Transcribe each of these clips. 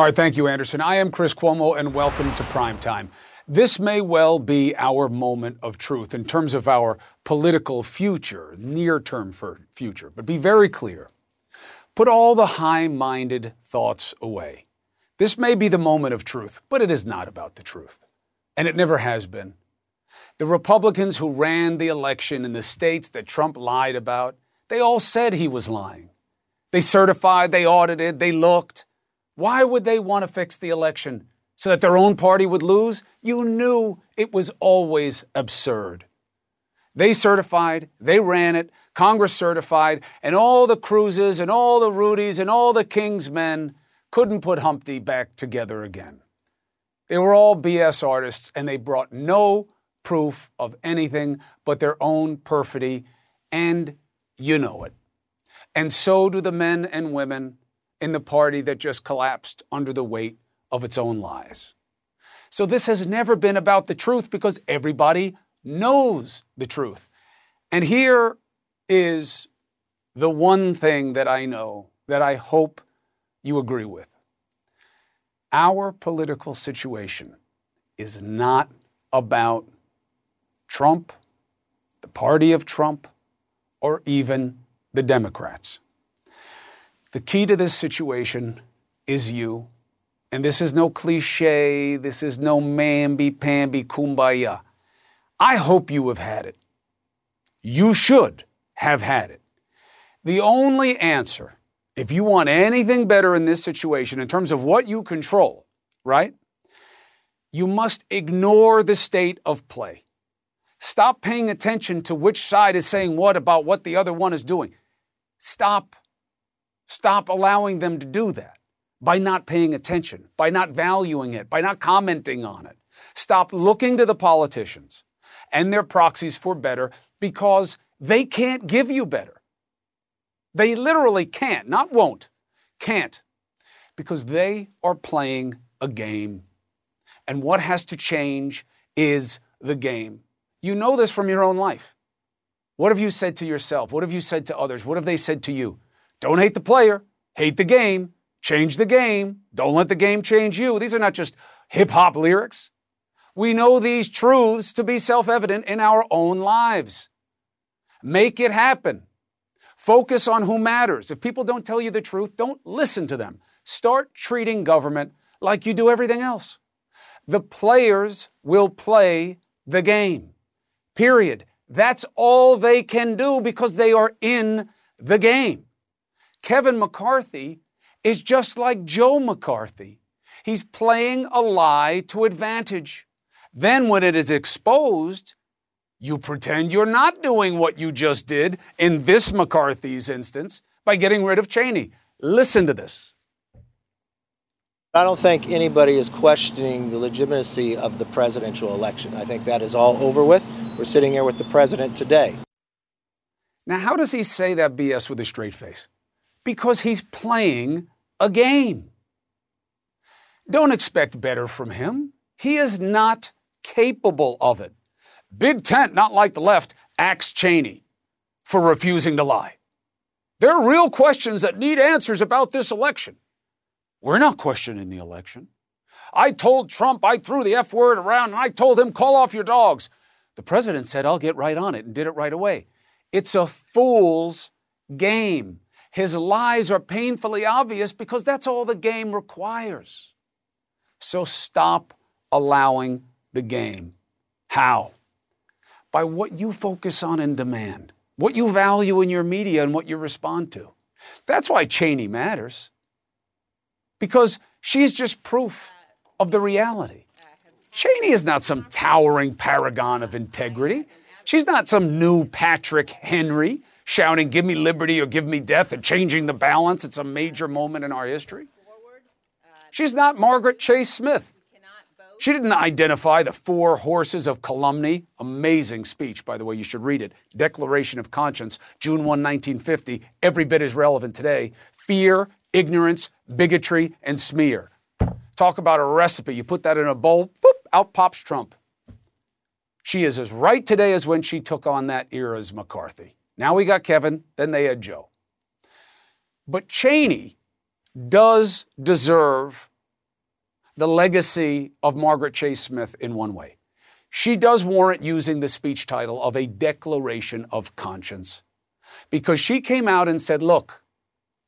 All right, thank you, Anderson. I am Chris Cuomo, and welcome to Prime Time. This may well be our moment of truth in terms of our political future, near term future. But be very clear put all the high minded thoughts away. This may be the moment of truth, but it is not about the truth. And it never has been. The Republicans who ran the election in the states that Trump lied about, they all said he was lying. They certified, they audited, they looked. Why would they want to fix the election? So that their own party would lose? You knew it was always absurd. They certified, they ran it, Congress certified, and all the Cruzes and all the Rudys and all the King's men couldn't put Humpty back together again. They were all BS artists, and they brought no proof of anything but their own perfidy, and you know it. And so do the men and women in the party that just collapsed under the weight of its own lies. So this has never been about the truth because everybody knows the truth. And here is the one thing that I know that I hope you agree with. Our political situation is not about Trump, the party of Trump, or even the Democrats. The key to this situation is you. And this is no cliche, this is no mamby pamby kumbaya. I hope you have had it. You should have had it. The only answer, if you want anything better in this situation in terms of what you control, right? You must ignore the state of play. Stop paying attention to which side is saying what about what the other one is doing. Stop. Stop allowing them to do that by not paying attention, by not valuing it, by not commenting on it. Stop looking to the politicians and their proxies for better because they can't give you better. They literally can't, not won't, can't, because they are playing a game. And what has to change is the game. You know this from your own life. What have you said to yourself? What have you said to others? What have they said to you? Don't hate the player, hate the game, change the game, don't let the game change you. These are not just hip hop lyrics. We know these truths to be self evident in our own lives. Make it happen. Focus on who matters. If people don't tell you the truth, don't listen to them. Start treating government like you do everything else. The players will play the game. Period. That's all they can do because they are in the game. Kevin McCarthy is just like Joe McCarthy. He's playing a lie to advantage. Then, when it is exposed, you pretend you're not doing what you just did in this McCarthy's instance by getting rid of Cheney. Listen to this. I don't think anybody is questioning the legitimacy of the presidential election. I think that is all over with. We're sitting here with the president today. Now, how does he say that BS with a straight face? Because he's playing a game. Don't expect better from him. He is not capable of it. Big Tent, not like the left, axed Cheney for refusing to lie. There are real questions that need answers about this election. We're not questioning the election. I told Trump I threw the F word around and I told him, call off your dogs. The president said, I'll get right on it and did it right away. It's a fool's game. His lies are painfully obvious because that's all the game requires. So stop allowing the game. How? By what you focus on and demand, what you value in your media and what you respond to. That's why Cheney matters because she's just proof of the reality. Cheney is not some towering paragon of integrity. She's not some new Patrick Henry shouting, Give me liberty or give me death, and changing the balance. It's a major moment in our history. She's not Margaret Chase Smith. She didn't identify the four horses of calumny. Amazing speech, by the way, you should read it. Declaration of Conscience, June 1, 1950, every bit as relevant today. Fear, ignorance, bigotry, and smear. Talk about a recipe. You put that in a bowl, boop, out pops Trump. She is as right today as when she took on that era's McCarthy. Now we got Kevin, then they had Joe. But Cheney does deserve the legacy of Margaret Chase Smith in one way. She does warrant using the speech title of a declaration of conscience because she came out and said, Look,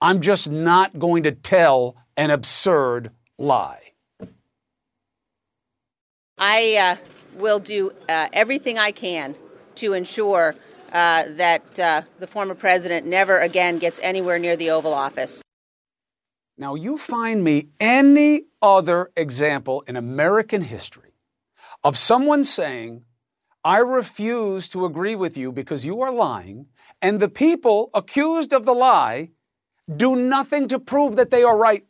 I'm just not going to tell an absurd lie. I uh, will do uh, everything I can to ensure uh, that uh, the former president never again gets anywhere near the Oval Office. Now, you find me any other example in American history of someone saying, I refuse to agree with you because you are lying, and the people accused of the lie do nothing to prove that they are right.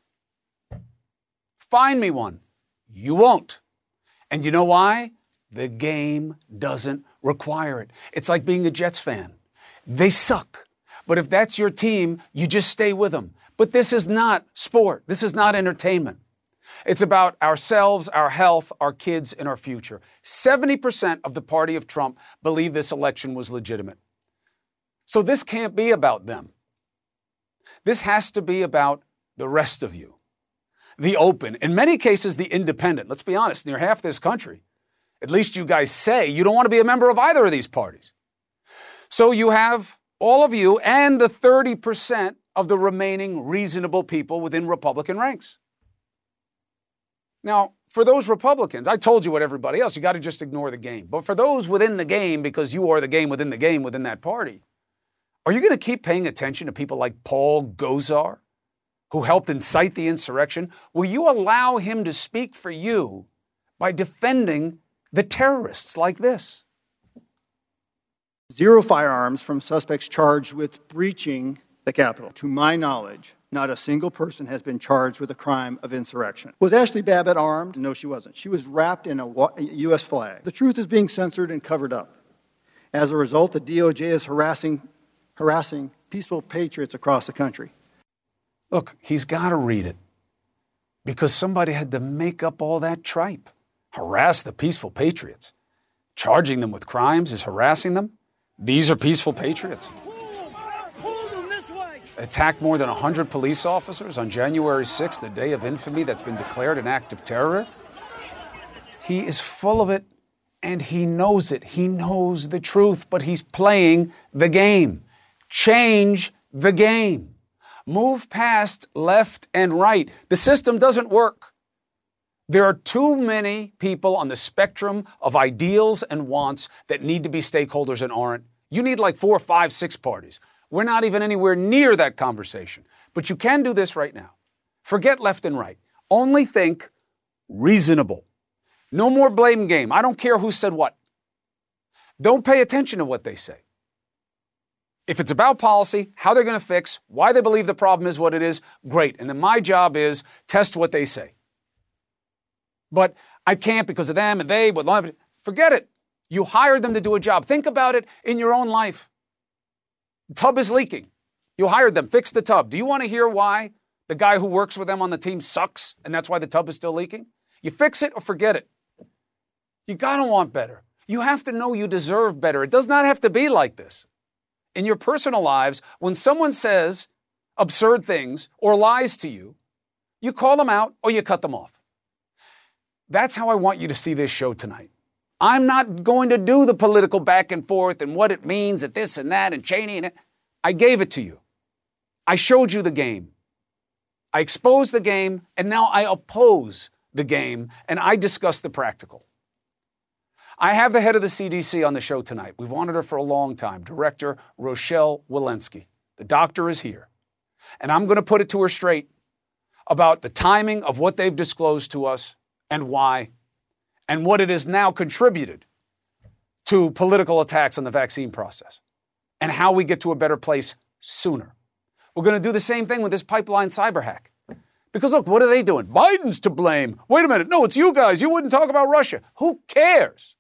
Find me one. You won't. And you know why? The game doesn't require it. It's like being a Jets fan. They suck. But if that's your team, you just stay with them. But this is not sport. This is not entertainment. It's about ourselves, our health, our kids, and our future. 70% of the party of Trump believe this election was legitimate. So this can't be about them. This has to be about the rest of you. The open, in many cases, the independent. Let's be honest, near half this country, at least you guys say you don't want to be a member of either of these parties. So you have all of you and the 30% of the remaining reasonable people within Republican ranks. Now, for those Republicans, I told you what everybody else, you got to just ignore the game. But for those within the game, because you are the game within the game within that party, are you going to keep paying attention to people like Paul Gosar, who helped incite the insurrection? Will you allow him to speak for you by defending the terrorists like this? Zero firearms from suspects charged with breaching the Capitol. To my knowledge, not a single person has been charged with a crime of insurrection. Was Ashli Babbitt armed? No, she wasn't. She was wrapped in a U.S. flag. The truth is being censored and covered up. As a result, the DOJ is harassing, harassing peaceful patriots across the country. Look, he's got to read it because somebody had to make up all that tripe. Harass the peaceful patriots. Charging them with crimes is harassing them. These are peaceful patriots attacked more than 100 police officers on January 6th, the day of infamy that's been declared an act of terror. He is full of it and he knows it. He knows the truth, but he's playing the game. Change the game. Move past left and right. The system doesn't work. There are too many people on the spectrum of ideals and wants that need to be stakeholders and aren't. You need like four, five, six parties. We're not even anywhere near that conversation. But you can do this right now. Forget left and right. Only think reasonable. No more blame game. I don't care who said what. Don't pay attention to what they say. If it's about policy, how they're going to fix, why they believe the problem is what it is, great. And then my job is test what they say. But I can't because of them and they, would but forget it. You hired them to do a job. Think about it in your own life. Tub is leaking. You hired them, fix the tub. Do you want to hear why the guy who works with them on the team sucks and that's why the tub is still leaking? You fix it or forget it. You got to want better. You have to know you deserve better. It does not have to be like this. In your personal lives, when someone says absurd things or lies to you, you call them out or you cut them off. That's how I want you to see this show tonight. I'm not going to do the political back and forth and what it means at this and that and Cheney and it. I gave it to you. I showed you the game. I exposed the game and now I oppose the game and I discuss the practical. I have the head of the CDC on the show tonight. We've wanted her for a long time, Director Rochelle Walensky. The doctor is here. And I'm going to put it to her straight about the timing of what they've disclosed to us and why and what it has now contributed to political attacks on the vaccine process and how we get to a better place sooner. We're going to do the same thing with this pipeline cyber hack. Because look, what are they doing? Biden's to blame. Wait a minute. No, it's you guys. You wouldn't talk about Russia. Who cares?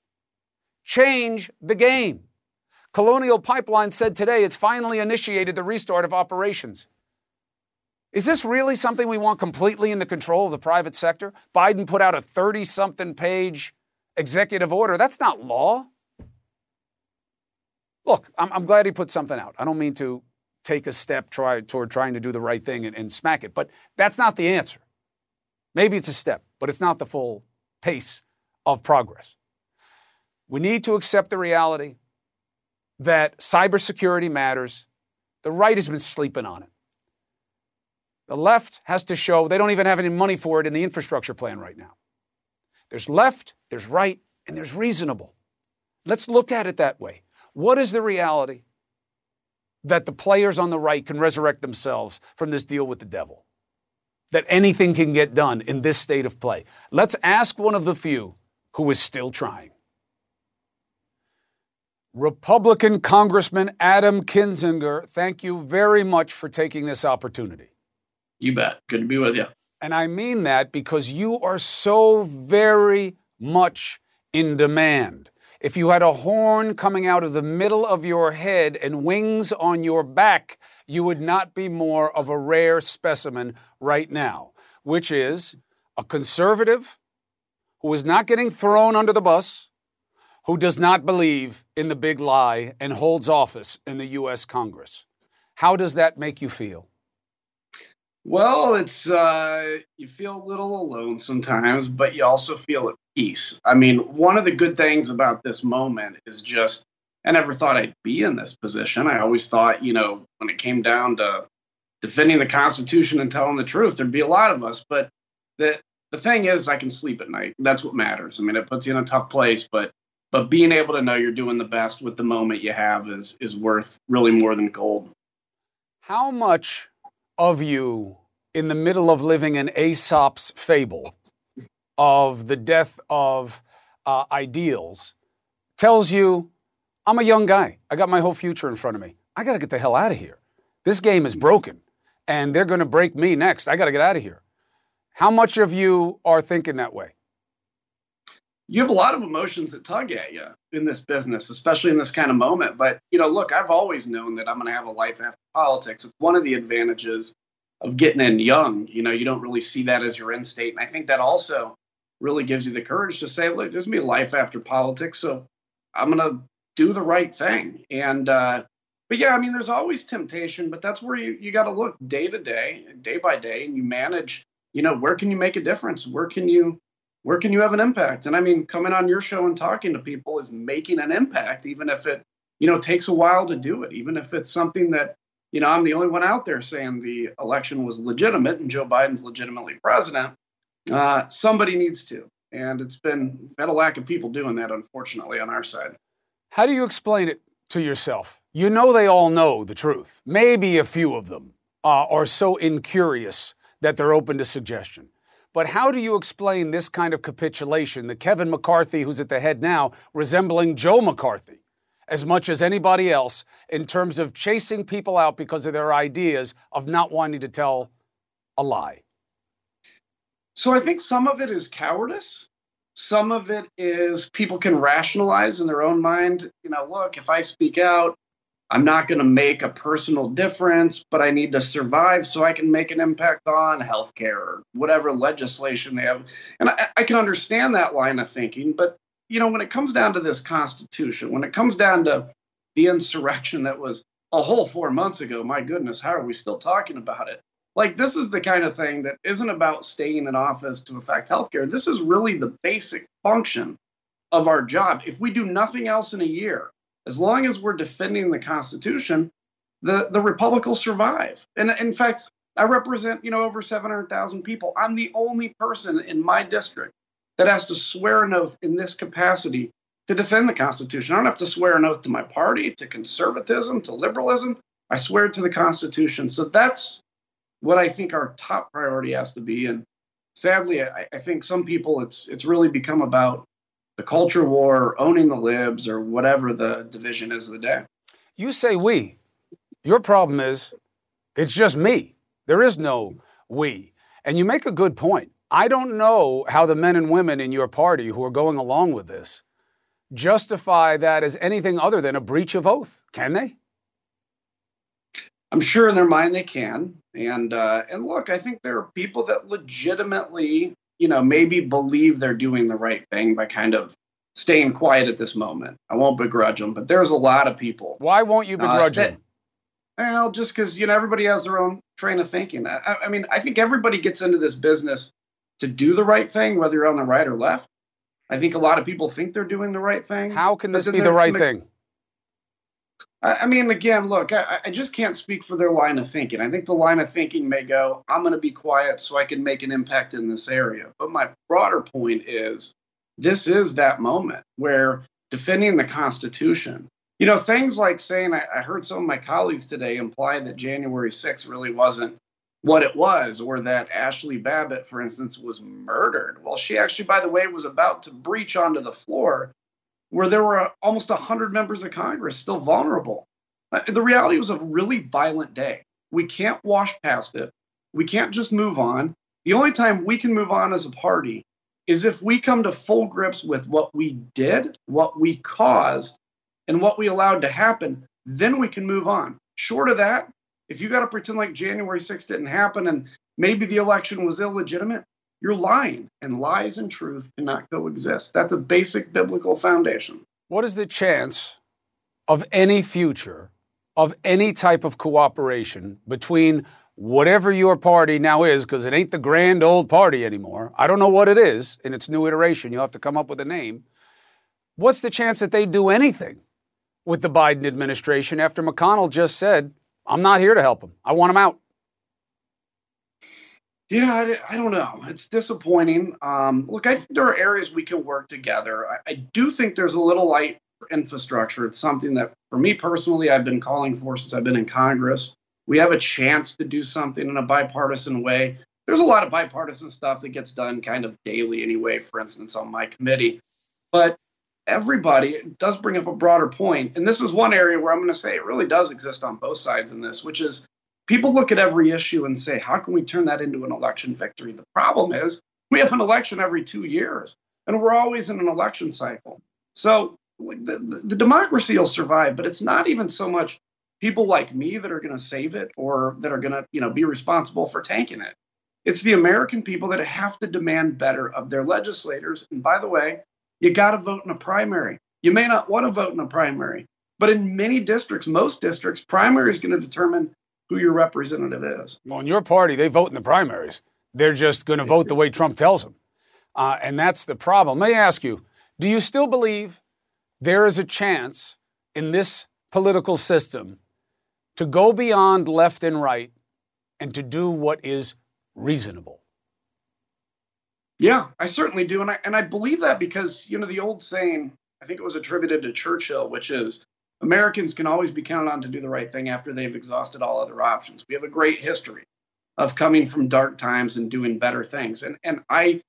Change the game. Colonial Pipeline said today it's finally initiated the restart of operations. Is this really something we want completely in the control of the private sector? Biden put out a 30 something page executive order. That's not law. Look, I'm, I'm, glad he put something out. I don't mean to take a step try, toward trying to do the right thing and, and smack it, but that's not the answer. Maybe it's a step, but it's not the full pace of progress. We need to accept the reality that cybersecurity matters. The right has been sleeping on it. The left has to show they don't even have any money for it in the infrastructure plan right now. There's left, there's right, and there's reasonable. Let's look at it that way. What is the reality that the players on the right can resurrect themselves from this deal with the devil? That anything can get done in this state of play? Let's ask one of the few who is still trying. Republican Congressman Adam Kinzinger, thank you very much for taking this opportunity. You bet. Good to be with you. And I mean that because you are so very much in demand. If you had a horn coming out of the middle of your head and wings on your back, you would not be more of a rare specimen right now, which is a conservative who is not getting thrown under the bus, who does not believe in the big lie and holds office in the U.S. Congress. How does that make you feel? Well, it's uh, you feel a little alone sometimes, but you also feel at peace. I mean, one of the good things about this moment is just I never thought I'd be in this position. I always thought, you know, when it came down to defending the Constitution and telling the truth, there'd be a lot of us. But the the thing is, I can sleep at night. That's what matters. I mean, it puts you in a tough place, but but being able to know you're doing the best with the moment you have is is worth really more than gold. How much of you in the middle of living in Aesop's fable of the death of uh, ideals tells you, I'm a young guy. I got my whole future in front of me. I got to get the hell out of here. This game is broken and they're going to break me next. I got to get out of here. How much of you are thinking that way? You have a lot of emotions that tug at you in this business, especially in this kind of moment. But, you know, look, I've always known that I'm going to have a life after politics. It's one of the advantages of getting in young. You know, you don't really see that as your end state. And I think that also really gives you the courage to say, look, there's me a life after politics. So I'm going to do the right thing. And, uh, but yeah, I mean, there's always temptation, but that's where you, you got to look day to day, day by day, and you manage, you know, where can you make a difference? Where can you, where can you have an impact? And I mean, coming on your show and talking to people is making an impact, even if it, you know, takes a while to do it, even if it's something that you know, I'm the only one out there saying the election was legitimate and Joe Biden's legitimately president. Uh, somebody needs to. And it's been had a lack of people doing that, unfortunately, on our side. How do you explain it to yourself? You know they all know the truth. Maybe a few of them uh, are so incurious that they're open to suggestion. But how do you explain this kind of capitulation, the Kevin McCarthy who's at the head now resembling Joe McCarthy? as much as anybody else in terms of chasing people out because of their ideas of not wanting to tell a lie? So I think some of it is cowardice. Some of it is people can rationalize in their own mind, you know, look, if I speak out, I'm not going to make a personal difference, but I need to survive so I can make an impact on healthcare or whatever legislation they have. And I, I can understand that line of thinking, but you know, when it comes down to this Constitution, when it comes down to the insurrection that was a whole four months ago, my goodness, how are we still talking about it? Like, this is the kind of thing that isn't about staying in office to affect healthcare. This is really the basic function of our job. If we do nothing else in a year, as long as we're defending the Constitution, the, the Republic will survive. And in fact, I represent, you know, over 700,000 people. I'm the only person in my district that has to swear an oath in this capacity to defend the Constitution. I don't have to swear an oath to my party, to conservatism, to liberalism. I swear to the Constitution. So that's what I think our top priority has to be. And sadly, I, I think some people it's it's really become about the culture war, owning the libs, or whatever the division is of the day. You say we. Your problem is it's just me. There is no we. And you make a good point. I don't know how the men and women in your party who are going along with this justify that as anything other than a breach of oath. Can they? I'm sure in their mind they can. And uh, and look, I think there are people that legitimately, you know, maybe believe they're doing the right thing by kind of staying quiet at this moment. I won't begrudge them, but there's a lot of people. Why won't you begrudge uh, that, them? Well, just because you know everybody has their own train of thinking. I, I mean, I think everybody gets into this business to do the right thing, whether you're on the right or left. I think a lot of people think they're doing the right thing. How can this be the right thing? I mean, again, look, I, I, just can't speak for their line of thinking. I think the line of thinking may go, I'm going to be quiet so I can make an impact in this area. But my broader point is this is that moment where defending the Constitution, you know, things like saying, I, I heard some of my colleagues today imply that January 6th really wasn't what it was, or that Ashli Babbitt, for instance, was murdered. Well, she actually, by the way, was about to breach onto the floor where there were almost 100 members of Congress still vulnerable. Uh, the reality was a really violent day. We can't wash past it. We can't just move on. The only time we can move on as a party is if we come to full grips with what we did, what we caused, and what we allowed to happen. Then we can move on. Short of that, if you got to pretend like January 6th didn't happen and maybe the election was illegitimate, you're lying, and lies and truth cannot coexist. That's a basic biblical foundation. What is the chance of any future of any type of cooperation between whatever your party now is, because it ain't the grand old party anymore. I don't know what it is in its new iteration. You'll have to come up with a name. What's the chance that they do anything with the Biden administration after McConnell just said, I'm not here to help them. I want them out? Yeah, I, I, don't know. It's disappointing. Um, look, I think there are areas we can work together. I, I do think there's a little light infrastructure. It's something that, for me personally, I've been calling for since I've been in Congress. We have a chance to do something in a bipartisan way. There's a lot of bipartisan stuff that gets done kind of daily anyway, for instance, on my committee. But everybody does bring up a broader point. And this is one area where I'm going to say it really does exist on both sides in this, which is people look at every issue and say, how can we turn that into an election victory? The problem is we have an election every two years, and we're always in an election cycle. So the, the, democracy will survive, but it's not even so much people like me that are going to save it or that are going to you know be responsible for tanking it. It's the American people that have to demand better of their legislators. And by the way, you got to vote in a primary. You may not want to vote in a primary, but in many districts, most districts, primary is going to determine who your representative is. Well, in your party, they vote in the primaries. They're just going to vote the way Trump tells them. Uh, and that's the problem. May I ask you, do you still believe there is a chance in this political system to go beyond left and right and to do what is reasonable? Yeah, I certainly do. And I, and I believe that because, you know, the old saying, I think it was attributed to Churchill, which is Americans can always be counted on to do the right thing after they've exhausted all other options. We have a great history of coming from dark times and doing better things. And, and I,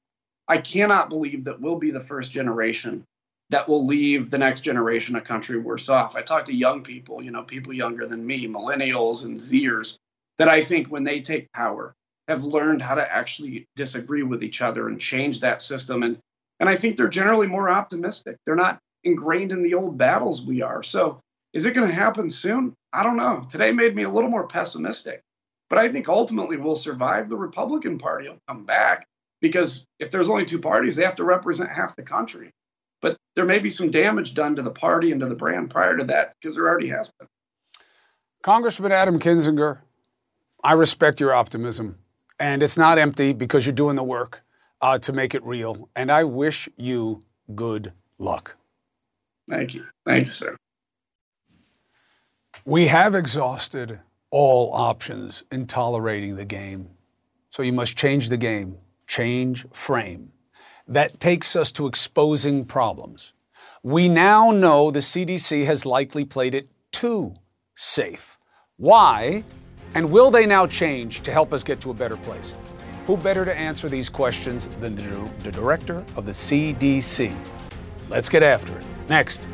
I cannot believe that we'll be the first generation that will leave the next generation a country worse off. I talk to young people, you know, people younger than me, millennials and Zers, that I think when they take power have learned how to actually disagree with each other and change that system. And and I think they're generally more optimistic. They're not ingrained in the old battles we are. So is it going to happen soon? I don't know. Today made me a little more pessimistic. But I think ultimately we'll survive. The Republican Party will come back because if there's only two parties, they have to represent half the country. But there may be some damage done to the party and to the brand prior to that because there already has been. Congressman Adam Kinzinger, I respect your optimism. And it's not empty because you're doing the work uh, to make it real. And I wish you good luck. Thank you. Thank you, sir. We have exhausted all options in tolerating the game. So you must change the game, change frame. That takes us to exposing problems. We now know the CDC has likely played it too safe. Why? And will they now change to help us get to a better place? Who better to answer these questions than the, the director of the CDC? Let's get after it. Next.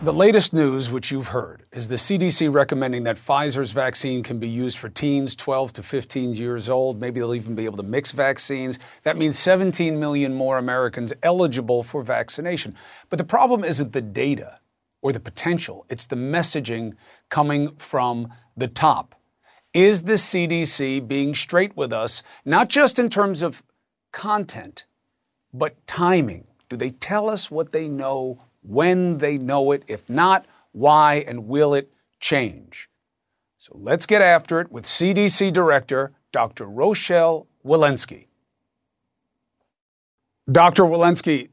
The latest news, which you've heard, is the CDC recommending that Pfizer's vaccine can be used for teens 12 to 15 years old. Maybe they'll even be able to mix vaccines. That means 17 million more Americans eligible for vaccination. But the problem isn't the data or the potential, it's the messaging coming from the top. Is the CDC being straight with us, not just in terms of content, but timing? Do they tell us what they know when they know it? If not, why and will it change? So let's get after it with CDC Director Dr. Rochelle Walensky. Dr. Walensky,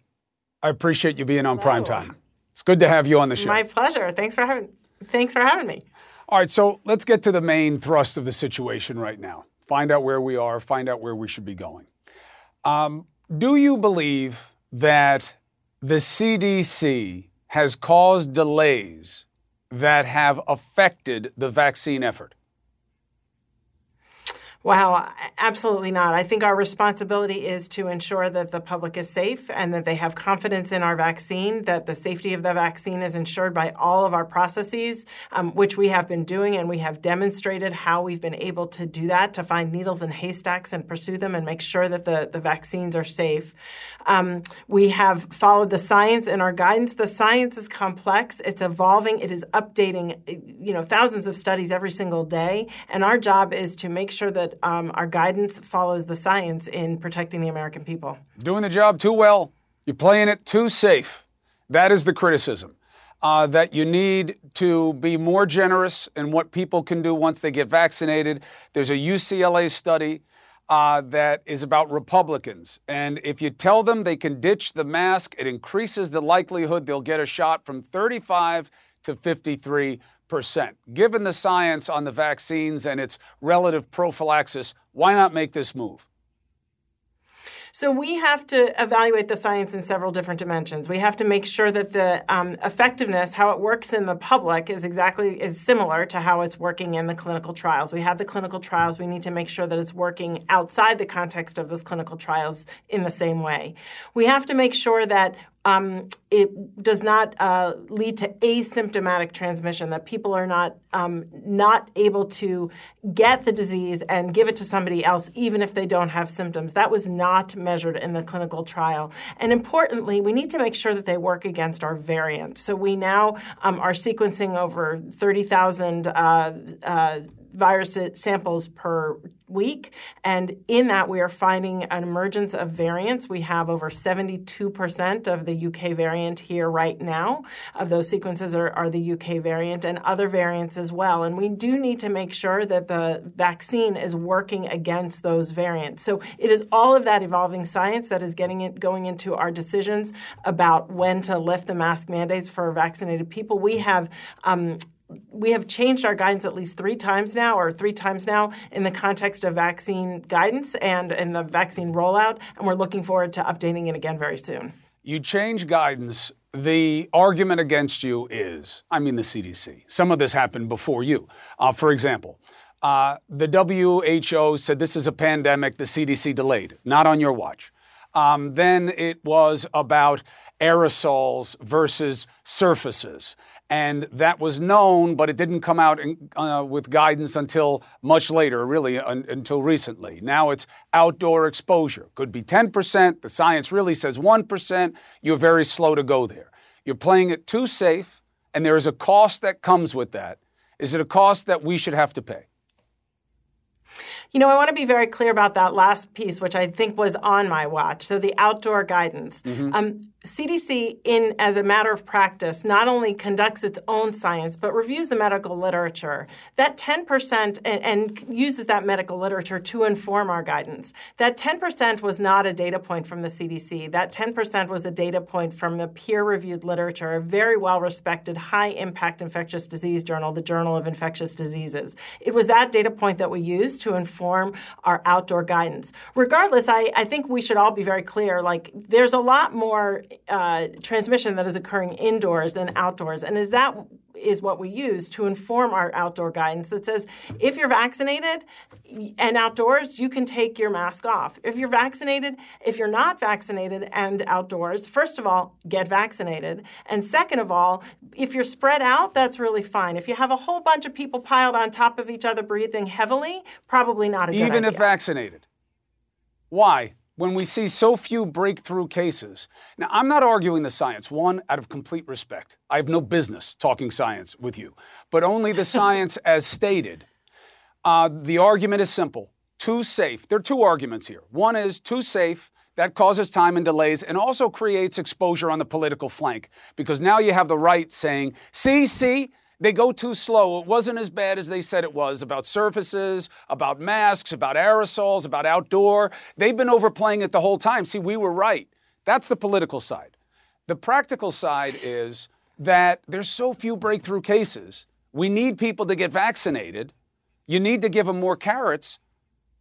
I appreciate you being on Prime Time. It's good to have you on the show. My pleasure. Thanks for having thanks for having me. All right, so let's get to the main thrust of the situation right now. Find out where we are, find out where we should be going. Um, do you believe that the CDC has caused delays that have affected the vaccine effort? Wow, absolutely not. I think our responsibility is to ensure that the public is safe and that they have confidence in our vaccine, that the safety of the vaccine is ensured by all of our processes, um, which we have been doing, and we have demonstrated how we've been able to do that to find needles in haystacks and pursue them and make sure that the, the vaccines are safe. Um, we have followed the science and our guidance. The science is complex, it's evolving, it is updating, you know, thousands of studies every single day, and our job is to make sure that um, our guidance follows the science in protecting the American people. Doing the job too well. You're playing it too safe. That is the criticism. Uh, that you need to be more generous in what people can do once they get vaccinated. There's a UCLA study uh, that is about Republicans. And if you tell them they can ditch the mask, it increases the likelihood they'll get a shot from 35 to 53 percent. Given the science on the vaccines and its relative prophylaxis, why not make this move? So we have to evaluate the science in several different dimensions. We have to make sure that the um, effectiveness, how it works in the public, is exactly is similar to how it's working in the clinical trials. We have the clinical trials. We need to make sure that it's working outside the context of those clinical trials in the same way. We have to make sure that um, it does not uh, lead to asymptomatic transmission. That people are not um, not able to get the disease and give it to somebody else, even if they don't have symptoms. That was not measured in the clinical trial. And importantly, we need to make sure that they work against our variants. So we now um, are sequencing over thirty thousand. Uh, uh, virus samples per week. And in that, we are finding an emergence of variants. We have over 72% of the UK variant here right now. Of those sequences are, are the UK variant and other variants as well. And we do need to make sure that the vaccine is working against those variants. So it is all of that evolving science that is getting it going into our decisions about when to lift the mask mandates for vaccinated people. We have um, we have changed our guidance at least three times now, or three times now, in the context of vaccine guidance and in the vaccine rollout, and we're looking forward to updating it again very soon. You change guidance. The argument against you is, I mean, the CDC. Some of this happened before you. Uh, for example, uh, the WHO said this is a pandemic. The CDC delayed, not on your watch. Um, then it was about aerosols versus surfaces and that was known, but it didn't come out in, uh, with guidance until much later, really un- until recently. Now it's outdoor exposure. Could be 10%. The science really says 1%. You're very slow to go there. You're playing it too safe, and there is a cost that comes with that. Is it a cost that we should have to pay? You know, I want to be very clear about that last piece, which I think was on my watch. So the outdoor guidance. Mm-hmm. Um, CDC, in as a matter of practice, not only conducts its own science but reviews the medical literature. That 10% and, and uses that medical literature to inform our guidance. That 10% was not a data point from the CDC. That 10% was a data point from a peer-reviewed literature, a very well-respected, high-impact infectious disease journal, the Journal of Infectious Diseases. It was that data point that we used to inform our outdoor guidance. Regardless, I, I think we should all be very clear. Like, there's a lot more uh, transmission that is occurring indoors than outdoors. And is that is what we use to inform our outdoor guidance that says if you're vaccinated and outdoors, you can take your mask off. If you're vaccinated, if you're not vaccinated and outdoors, first of all, get vaccinated. And second of all, if you're spread out, that's really fine. If you have a whole bunch of people piled on top of each other breathing heavily, probably not a good Even idea. if vaccinated. Why? When we see so few breakthrough cases. Now, I'm not arguing the science, one, out of complete respect. I have no business talking science with you, but only the science as stated. Uh, the argument is simple too safe. There are two arguments here. One is too safe. That causes time and delays and also creates exposure on the political flank because now you have the right saying, see, see, They go too slow. It wasn't as bad as they said it was about surfaces, about masks, about aerosols, about outdoor. They've been overplaying it the whole time. See, we were right. That's the political side. The practical side is that there's so few breakthrough cases. We need people to get vaccinated. You need to give them more carrots.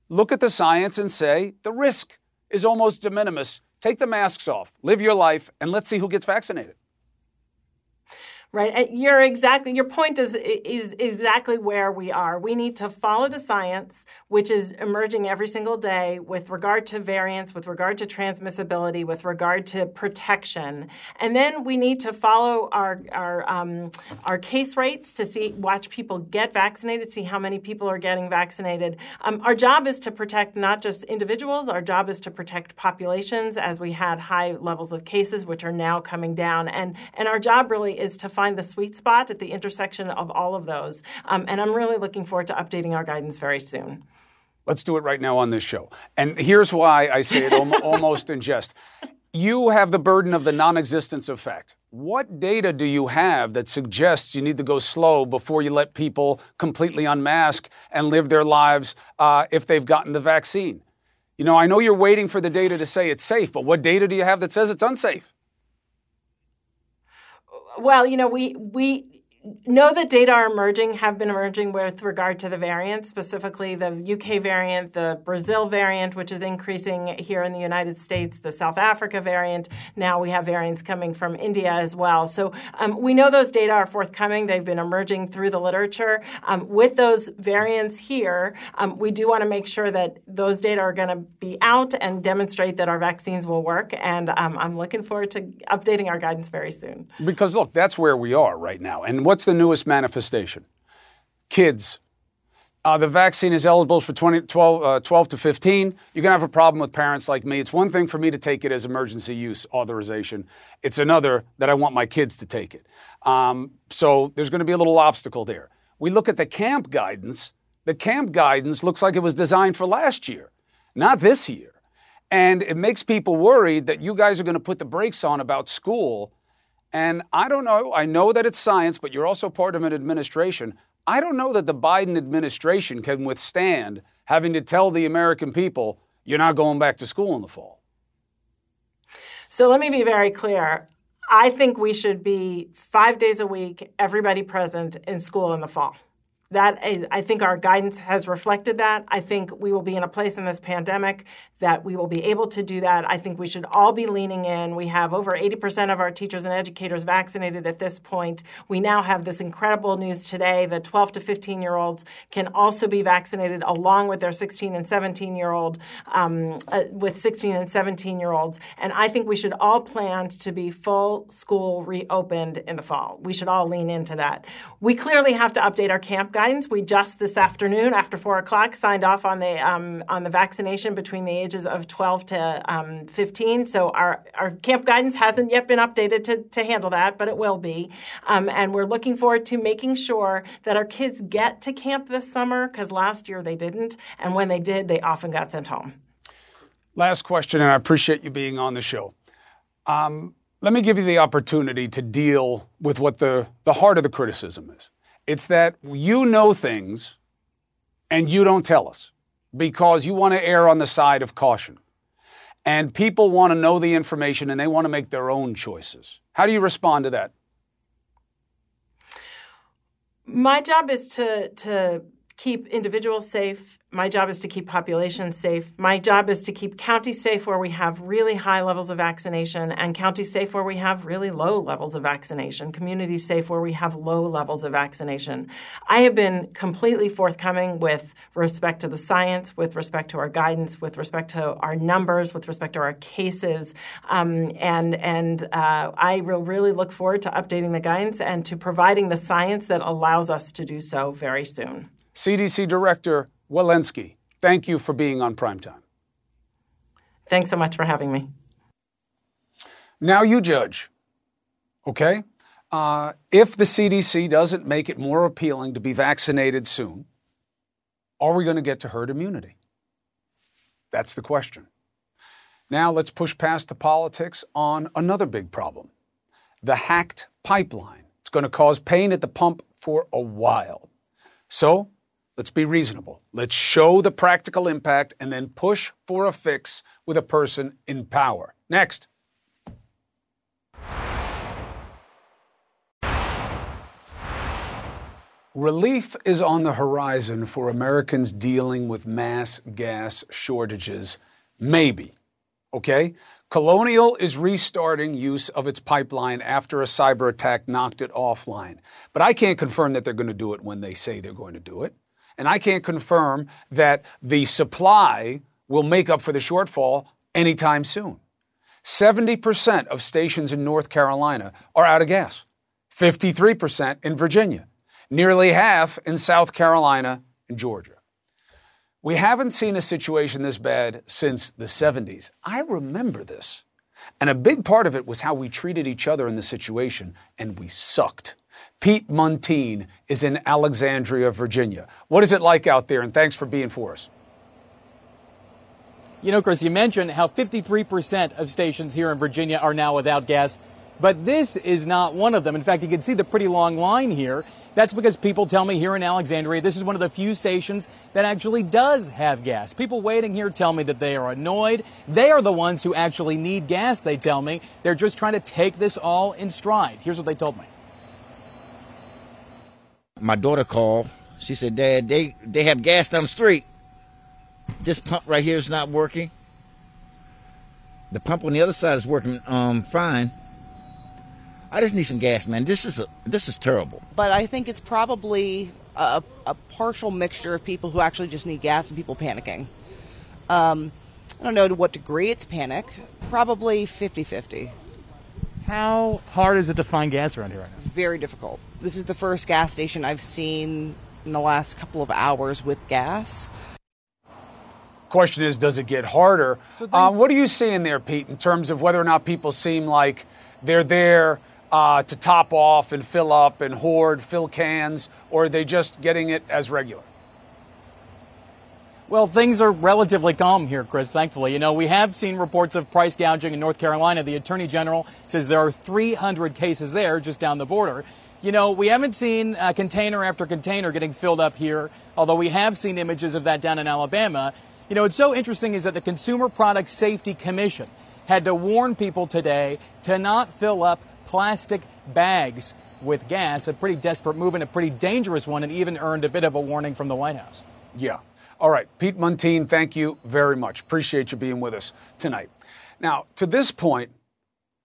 Look at the science and say the risk is almost de minimis. Take the masks off, live your life, and let's see who gets vaccinated right? You're exactly your point is is exactly where we are. We need to follow the science which is emerging every single day with regard to variants with regard to transmissibility with regard to protection. And then we need to follow our our um, our case rates to see watch people get vaccinated see how many people are getting vaccinated. Um, our job is to protect not just individuals our job is to protect populations as we had high levels of cases which are now coming down. And and our job really is to find find the sweet spot at the intersection of all of those. Um, and I'm really looking forward to updating our guidance very soon. Let's do it right now on this show. And here's why I say it almost in jest. You have the burden of the non existence of fact. What data do you have that suggests you need to go slow before you let people completely unmask and live their lives uh, if they've gotten the vaccine? You know, I know you're waiting for the data to say it's safe, but what data do you have that says it's unsafe? Well, you know, we we know that data are emerging, have been emerging with regard to the variants, specifically the UK variant, the Brazil variant, which is increasing here in the United States, the South Africa variant. Now we have variants coming from India as well. So um, we know those data are forthcoming. They've been emerging through the literature. Um, with those variants here, um, we do want to make sure that those data are going to be out and demonstrate that our vaccines will work. And um, I'm looking forward to updating our guidance very soon. Because look, that's where we are right now. And what what's the newest manifestation? Kids. Uh, the vaccine is eligible for 20, 12, uh, 12 to 15. You're going to have a problem with parents like me. It's one thing for me to take it as emergency use authorization, it's another that I want my kids to take it. Um, so there's going to be a little obstacle there. We look at the camp guidance. The camp guidance looks like it was designed for last year, not this year. And it makes people worried that you guys are going to put the brakes on about school and I don't know, I know that it's science, but you're also part of an administration. I don't know that the Biden administration can withstand having to tell the American people, you're not going back to school in the fall. So let me be very clear. I think we should be five days a week, everybody present in school in the fall. That is, I think our guidance has reflected that. I think we will be in a place in this pandemic that we will be able to do that. I think we should all be leaning in. We have over 80% of our teachers and educators vaccinated at this point. We now have this incredible news today that 12 to 15 year olds can also be vaccinated along with their 16 and 17 year old, um, uh, with 16 and 17 year olds. And I think we should all plan to be full school reopened in the fall. We should all lean into that. We clearly have to update our camp guidance. We just this afternoon, after four o'clock, signed off on the um, on the vaccination between the ages of 12 to um, 15. So our our camp guidance hasn't yet been updated to to handle that, but it will be. Um, and we're looking forward to making sure that our kids get to camp this summer because last year they didn't, and when they did, they often got sent home. Last question, and I appreciate you being on the show. Um, let me give you the opportunity to deal with what the, the heart of the criticism is. It's that you know things and you don't tell us because you want to err on the side of caution. And people want to know the information and they want to make their own choices. How do you respond to that? My job is to, to keep individuals safe my job is to keep populations safe. My job is to keep counties safe where we have really high levels of vaccination and counties safe where we have really low levels of vaccination, communities safe where we have low levels of vaccination. I have been completely forthcoming with respect to the science, with respect to our guidance, with respect to our numbers, with respect to our cases. Um, and and uh, I will really look forward to updating the guidance and to providing the science that allows us to do so very soon. CDC Director Walensky, thank you for being on Primetime. Thanks so much for having me. Now you judge, okay? Uh, if the CDC doesn't make it more appealing to be vaccinated soon, are we going to get to herd immunity? That's the question. Now let's push past the politics on another big problem the hacked pipeline. It's going to cause pain at the pump for a while. So let's be reasonable. Let's show the practical impact and then push for a fix with a person in power. Next. Relief is on the horizon for Americans dealing with mass gas shortages. Maybe. Okay? Colonial is restarting use of its pipeline after a cyber attack knocked it offline. But I can't confirm that they're going to do it when they say they're going to do it. And I can't confirm that the supply will make up for the shortfall anytime soon. 70% of stations in North Carolina are out of gas, 53% in Virginia, nearly half in South Carolina and Georgia. We haven't seen a situation this bad since the 70s. I remember this. And a big part of it was how we treated each other in the situation, and we sucked. Pete Muntean is in Alexandria, Virginia. What is it like out there? And thanks for being for us. You know, Chris, you mentioned how 53% of stations here in Virginia are now without gas, but this is not one of them. In fact, you can see the pretty long line here. That's because people tell me here in Alexandria, this is one of the few stations that actually does have gas. People waiting here tell me that they are annoyed. They are the ones who actually need gas, they tell me. They're just trying to take this all in stride. Here's what they told me. My daughter called. She said, Dad, they, they have gas down the street. This pump right here is not working. The pump on the other side is working um, fine. I just need some gas, man. This is a, this is terrible. But I think it's probably a, a partial mixture of people who actually just need gas and people panicking. Um, I don't know to what degree it's panic. Probably 50-50. How hard is it to find gas around here right now? Very difficult. This is the first gas station I've seen in the last couple of hours with gas. Question is, does it get harder? So um, what are you seeing there, Pete, in terms of whether or not people seem like they're there – uh, to top off and fill up and hoard, fill cans, or are they just getting it as regular? Well, things are relatively calm here, Chris, thankfully. You know, we have seen reports of price gouging in North Carolina. The Attorney General says there are 300 cases there just down the border. You know, we haven't seen uh, container after container getting filled up here, although we have seen images of that down in Alabama. You know, what's so interesting is that the Consumer Product Safety Commission had to warn people today to not fill up plastic bags with gas, a pretty desperate move and a pretty dangerous one, and even earned a bit of a warning from the White House. Yeah. All right. Pete Muntean, thank you very much. Appreciate you being with us tonight. Now, to this point,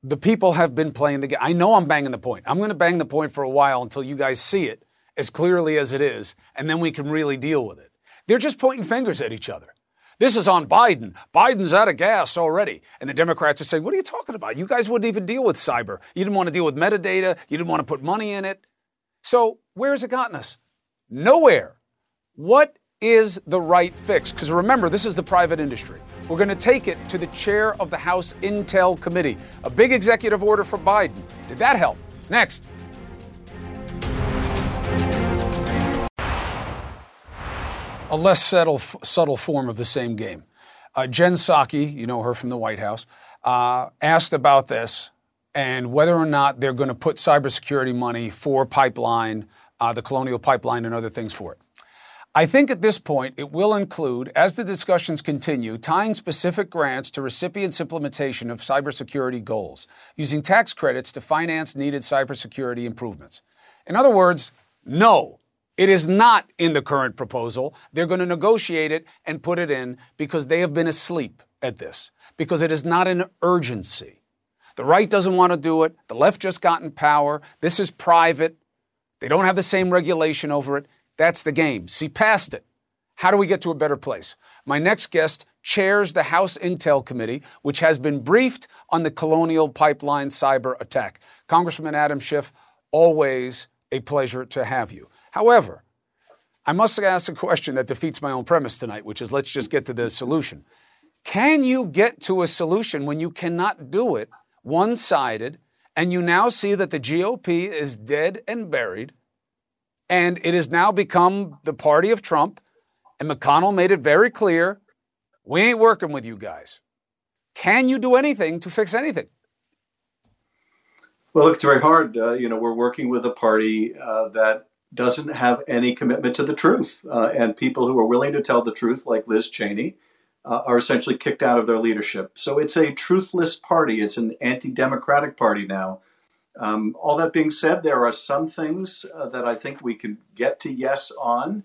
the people have been playing the game. I know I'm banging the point. I'm going to bang the point for a while until you guys see it as clearly as it is, and then we can really deal with it. They're just pointing fingers at each other. This is on Biden. Biden's out of gas already. And the Democrats are saying, What are you talking about? You guys wouldn't even deal with cyber. You didn't want to deal with metadata. You didn't want to put money in it. So, where has it gotten us? Nowhere. What is the right fix? Because remember, this is the private industry. We're going to take it to the chair of the House Intel Committee. A big executive order for Biden. Did that help? Next. a less subtle, subtle form of the same game. Uh, Jen Psaki, you know her from the White House, uh, asked about this and whether or not they're going to put cybersecurity money for pipeline, uh, the Colonial Pipeline, and other things for it. I think at this point it will include, as the discussions continue, tying specific grants to recipients' implementation of cybersecurity goals, using tax credits to finance needed cybersecurity improvements. In other words, no, it is not in the current proposal. They're going to negotiate it and put it in because they have been asleep at this, because it is not an urgency. The right doesn't want to do it. The left just got in power. This is private. They don't have the same regulation over it. That's the game. See past it. How do we get to a better place? My next guest chairs the House Intel Committee, which has been briefed on the Colonial Pipeline cyber attack. Congressman Adam Schiff, always a pleasure to have you. However, I must ask a question that defeats my own premise tonight, which is let's just get to the solution. Can you get to a solution when you cannot do it one sided and you now see that the GOP is dead and buried and it has now become the party of Trump? And McConnell made it very clear we ain't working with you guys. Can you do anything to fix anything? Well, look, it's very hard. Uh, you know, we're working with a party uh, that doesn't have any commitment to the truth. Uh, and people who are willing to tell the truth, like Liz Cheney, uh, are essentially kicked out of their leadership. So it's a truthless party. It's an anti democratic party now. Um, all that being said, there are some things uh, that I think we can get to yes on.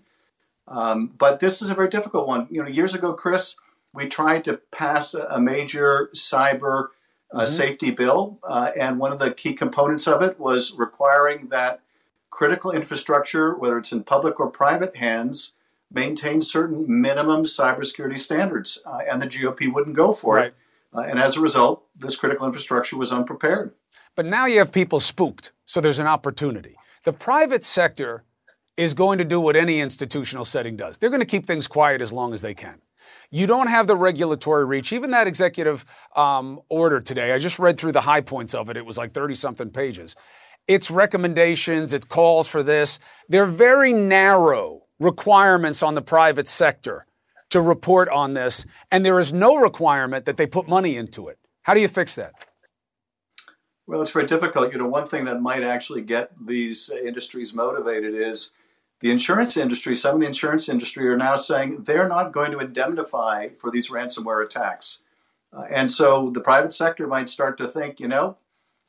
Um, but this is a very difficult one. You know, years ago, Chris, we tried to pass a major cyber uh, mm-hmm. safety bill, uh, and one of the key components of it was requiring that critical infrastructure, whether it's in public or private hands, maintain certain minimum cybersecurity standards. Uh, and the GOP wouldn't go for right. it. Uh, and as a result, this critical infrastructure was unprepared. But now you have people spooked, so there's an opportunity. The private sector is going to do what any institutional setting does. They're going to keep things quiet as long as they can. You don't have the regulatory reach. Even that executive um, order today, I just read through the high points of it. It was like 30 something pages. It's recommendations, it's calls for this. They're very narrow requirements on the private sector to report on this, and there is no requirement that they put money into it. How do you fix that? Well, it's very difficult. You know, one thing that might actually get these industries motivated is the insurance industry. Some in the insurance industry are now saying they're not going to indemnify for these ransomware attacks. Uh, and so the private sector might start to think, you know,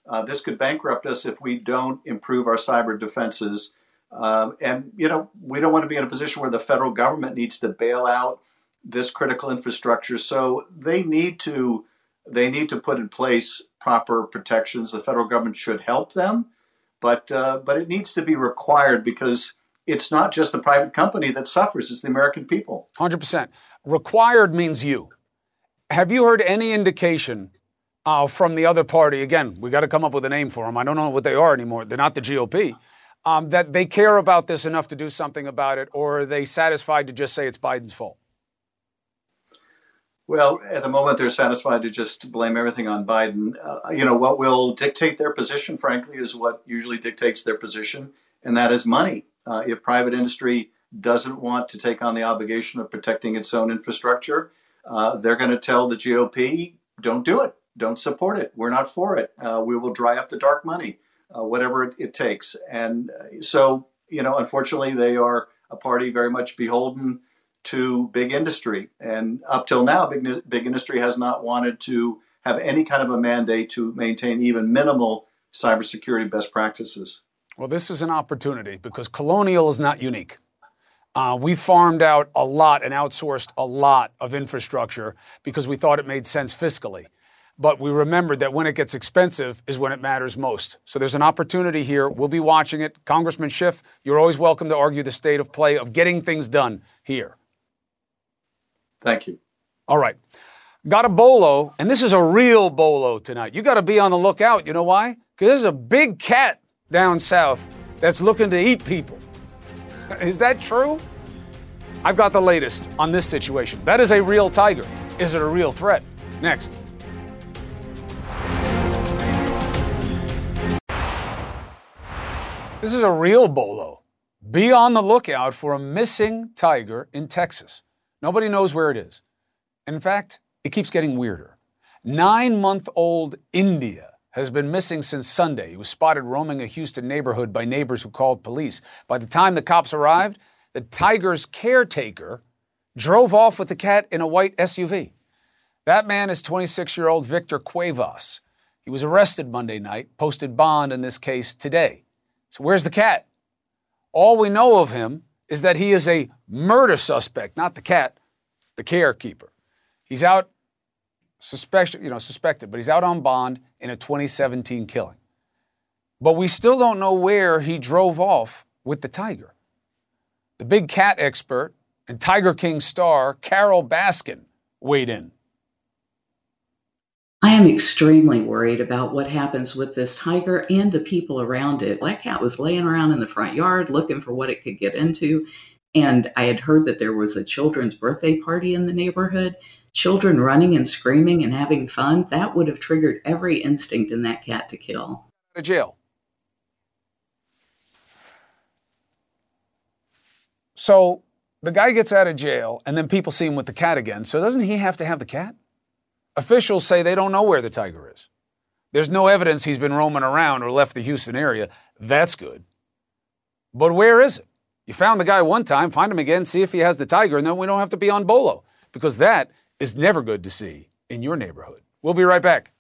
uh, this could bankrupt us if we don't improve our cyber defenses. Um, and, you know, we don't want to be in a position where the federal government needs to bail out this critical infrastructure. So they need to they need to put in place proper protections. The federal government should help them, but uh, but it needs to be required because it's not just the private company that suffers; it's the American people. Hundred percent required means you. Have you heard any indication uh, from the other party? Again, we got to come up with a name for them. I don't know what they are anymore. They're not the GOP. Um, that they care about this enough to do something about it, or are they satisfied to just say it's Biden's fault? Well, at the moment, they're satisfied to just blame everything on Biden. Uh, you know, what will dictate their position, frankly, is what usually dictates their position, and that is money. Uh, if private industry doesn't want to take on the obligation of protecting its own infrastructure, uh, they're going to tell the GOP, don't do it, don't support it, we're not for it, uh, we will dry up the dark money, uh, whatever it, it, takes. And uh, so, you know, unfortunately, they are a party very much beholden to big industry. And up till now, big, big industry has not wanted to have any kind of a mandate to maintain even minimal cybersecurity best practices. Well, this is an opportunity because Colonial is not unique. Uh, we farmed out a lot and outsourced a lot of infrastructure because we thought it made sense fiscally. But we remembered that when it gets expensive is when it matters most. So there's an opportunity here. We'll be watching it. Congressman Schiff, you're always welcome to argue the state of play of getting things done here. Thank you. All right. Got a bolo, and this is a real bolo tonight. You got to be on the lookout. You know why? Because there's a big cat down south that's looking to eat people. is that true? I've got the latest on this situation. That is a real tiger. Is it a real threat? Next. This is a real bolo. Be on the lookout for a missing tiger in Texas. Nobody knows where it is. In fact, it keeps getting weirder. Nine month old India has been missing since Sunday. He was spotted roaming a Houston neighborhood by neighbors who called police. By the time the cops arrived, the tiger's caretaker drove off with the cat in a white SUV. That man is 26 year old Victor Cuevas. He was arrested Monday night, posted bond in this case today. So, where's the cat? All we know of him is that he is a murder suspect, not the cat, the carekeeper. He's out suspected, you know, suspected, but he's out on bond in a 2017 killing. But we still don't know where he drove off with the tiger. The big cat expert and Tiger King star Carole Baskin weighed in. I am extremely worried about what happens with this tiger and the people around it. That cat was laying around in the front yard looking for what it could get into. And I had heard that there was a children's birthday party in the neighborhood. Children running and screaming and having fun, that would have triggered every instinct in that cat to kill. To jail. So the guy gets out of jail, and then people see him with the cat again. So doesn't he have to have the cat? Officials say they don't know where the tiger is. There's no evidence he's been roaming around or left the Houston area. That's good. But where is it? You found the guy one time, find him again, see if he has the tiger, and then we don't have to be on Bolo because that is never good to see in your neighborhood. We'll be right back.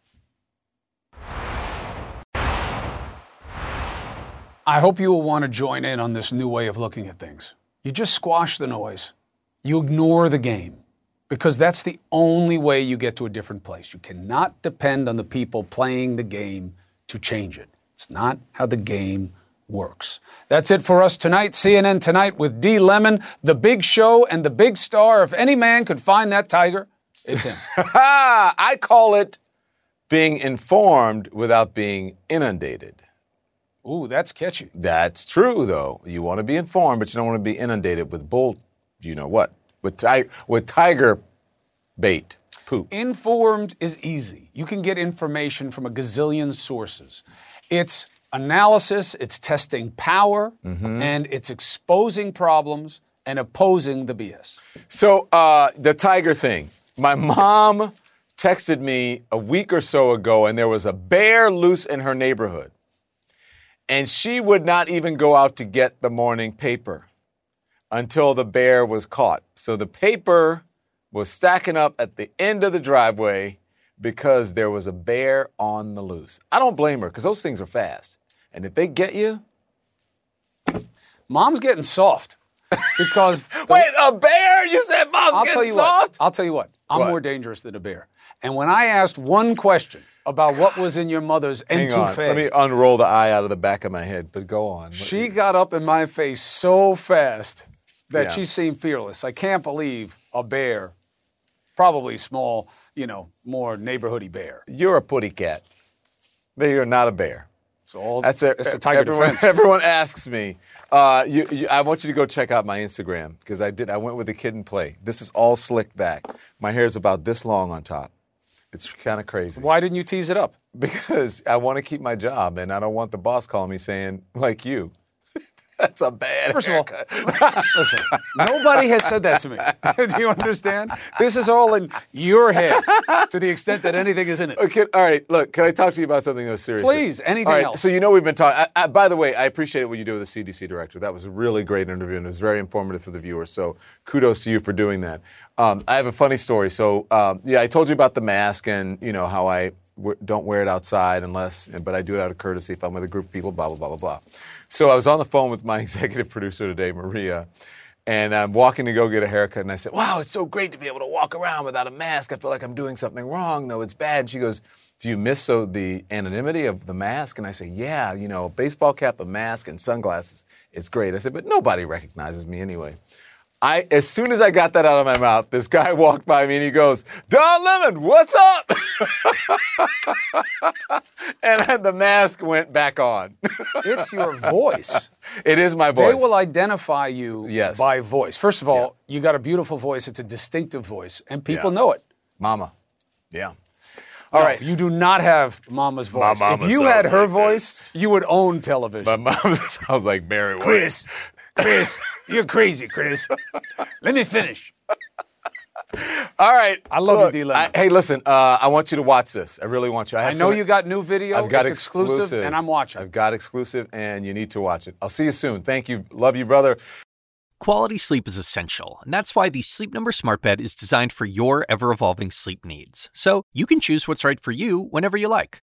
I hope you will want to join in on this new way of looking at things. You just squash the noise, you ignore the game, because that's the only way you get to a different place. You cannot depend on the people playing the game to change it. It's not how the game works. That's it for us tonight. CNN Tonight with D. Lemon, the big show and the big star. If any man could find that tiger, it's him. I call it being informed without being inundated. Ooh, that's catchy. That's true, though. You want to be informed, but you don't want to be inundated with bull, you know what, with, ti- with tiger bait poop. Informed is easy. You can get information from a gazillion sources. It's analysis, it's testing power, Mm-hmm. and it's exposing problems and opposing the BS. So uh, the tiger thing. My mom texted me a week or so ago, and there was a bear loose in her neighborhood, and she would not even go out to get the morning paper until the bear was caught. So the paper was stacking up at the end of the driveway because there was a bear on the loose. I don't blame her because those things are fast, and if they get you, Mom's getting soft because wait, a bear? You said mom's I'll getting tell you soft? what. I'll tell you what. I'm What? more dangerous than a bear. And when I asked one question about what was in your mother's Hang on. Let me unroll the eye out of the back of my head, but go on. She got up in my face so fast that Yeah. she seemed fearless. I can't believe a bear, probably small, you know, more neighborhoody bear. You're a putty cat. But you're not a bear. So all That's a, it's a tiger everyone, defense. Everyone asks me. Uh, you, you, I want you to go check out my Instagram because I did. I went with a Kid 'n Play. This is all slicked back. My hair is about this long on top. It's kind of crazy. Why didn't you tease it up? Because I want to keep my job and I don't want the boss calling me saying like you. That's a bad. First of all, listen, nobody has said that to me. Do you understand? This is all in your head to the extent that anything is in it. Okay, all right. Look, can I talk to you about something that's serious? Please, anything all right, else. So you know we've been talking. I, I, by the way, I appreciate what you do with the CDC director. That was a really great interview and it was very informative for the viewers. So kudos to you for doing that. Um, I have a funny story. So um, yeah, I told you about the mask and you know how I w- don't wear it outside unless, but I do it out of courtesy if I'm with a group of people. Blah blah blah blah blah. So I was on the phone with my executive producer today, Maria. And I'm walking to go get a haircut, and I said, Wow, it's so great to be able to walk around without a mask. I feel like I'm doing something wrong, though it's bad. And she goes, Do you miss so the anonymity of the mask? And I say, Yeah, you know, baseball cap, a mask, and sunglasses. It's great. I said, But nobody recognizes me anyway. I, as soon as I got that out of my mouth, this guy walked by me and he goes, Don Lemon, what's up? and the mask went back on. It's your voice. it is my voice. They will identify you Yes. by voice. First of all, you got a beautiful voice. It's a distinctive voice, and people Yeah. know it. Mama. Yeah. All No, right, you do not have Mama's voice. mama if you had her like voice, you would own television. My mom sounds like Mary White. Chris, Chris, you're crazy, Chris. Let me finish. All right. I love Look, you, D. Lemon. I- Hey, listen, uh, I want you to watch this. I really want you. I, I know some- you got new video. I've got it's exclusive, and I'm watching. I've got exclusive, and you need to watch it. I'll see you soon. Thank you. Love you, brother. Quality sleep is essential, and that's why the Sleep Number Smart Bed is designed for your ever evolving sleep needs. So you can choose what's right for you whenever you like.